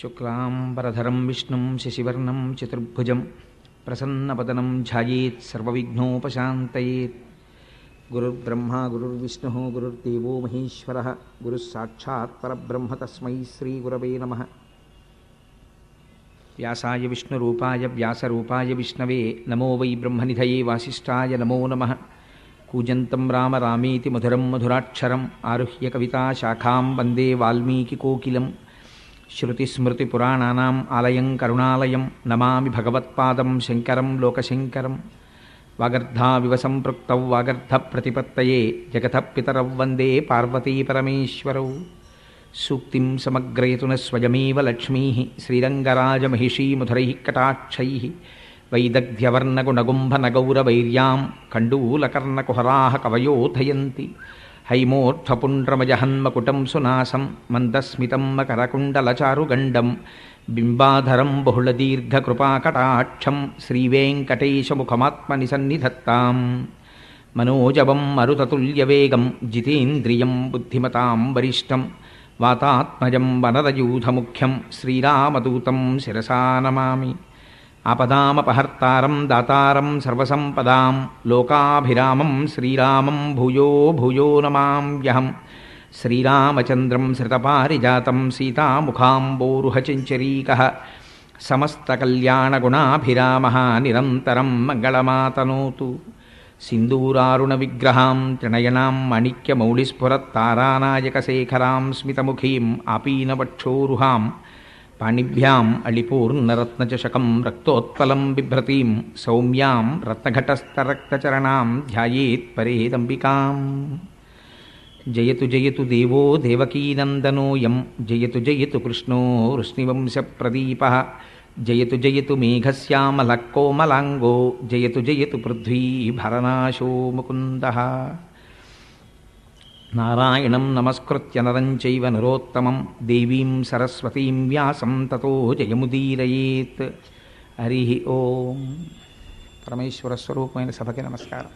శుక్లాంబరధరం విష్ణుం శశివర్ణం చతుర్భుజం ప్రసన్నపదనం ఝాయేత్ సర్వవిఘ్నోపశాంతయేత్. గురుర్బ్రహ్మ గురుర్విష్ణు గురుర్దేవో మహేశ్వర గురుస్సాక్షాత్ పరబ్రహ్మ తస్మై శ్రీగురవే నమ. వ్యాసాయ విష్ణురూపాయ వ్యాసరూపాయ విష్ణవే నమో వై బ్రహ్మనిధయే వాసిష్టాయ నమో నమ. కూజంతం రామ రామేతి మధురం మధురాక్షరం ఆరుహ్య కవితా శాఖాం వందే వాల్మీకికోకిలం శృతిస్మృతిపురాణానాం ఆలయం కరుణాలయం నమామి భగవత్పాదం శంకరం లోకశంకరం వాగర్ధావివ సంపృక్త వాగర్ధ ప్రతిపత్తయే జగత పితరౌ వందే పార్వతీ పరమేశ్వరౌ సూక్తిం సమగ్రయతున స్వయమేవ లక్ష్మీ శ్రీరంగరాజమహిషీముధురై కటాక్షై వైదగ్ధ్యవర్ణగుణగుంభనగౌరవైర్యాం కండూలకర్ణకుహరా కవయోధయంతి హైమోర్ధ్వపుండ్రమజహన్మకుటం సునాసం మందస్మితం మకరకుండలచారుగండం బింబాధరం బహుళదీర్ఘకృపాకటాక్షం శ్రీవేంకటేశముఖమాత్మనిసన్నిధత్తాం మనోజవం మరుతతుల్యవేగం జితేంద్రియం బుద్ధిమతాం వరిష్టం వాతాత్మజం వనరయూధముఖ్యం శ్రీరామదూతం శిరసా నమామి ఆపదామపహర్తారం దాతారం సర్వసంపదాం లోకాభిరామం శ్రీరామం భూయో భూయో నమామ్యహం శ్రీరామచంద్రం శ్రితపారిజాతం సీతాముఖాంబోరుహచంచరీక సమస్తకల్యాణగుణాభిరామ నిరంతరం మంగళమాతనోతు. సింధూరారుణవిగ్రహాం త్రినయనాం మాణిక్యమౌళిస్ఫురత్తారానాయకశేఖరాం స్మితముఖీం ఆపీనవక్షోరుహాం. పాణిభ్యాం అళిపూర్ణరత్నచషకం రక్తోత్పలం బిభ్రతీం సౌమ్యాం రత్నఘటస్థరక్తచరణాం ధ్యాయేత్ పరేదంబికాం జయతు జయతు దేవో దేవకీనందనోయం జయతు జయతు కృష్ణో వృష్ణివంశప్రదీప జయతు జయతు మేఘశ్యామలకోమలాంగో జయతు జయతు పృథ్వీ భరనాశో ముకుంద నారాయణం నమస్కృత్య నరం చైవ నరోత్తమం దేవీం సరస్వతీం వ్యాసం తతో జయముదీరయేత్ హరి ఓం పరమేశ్వర స్వరూపమైన సభకి నమస్కారం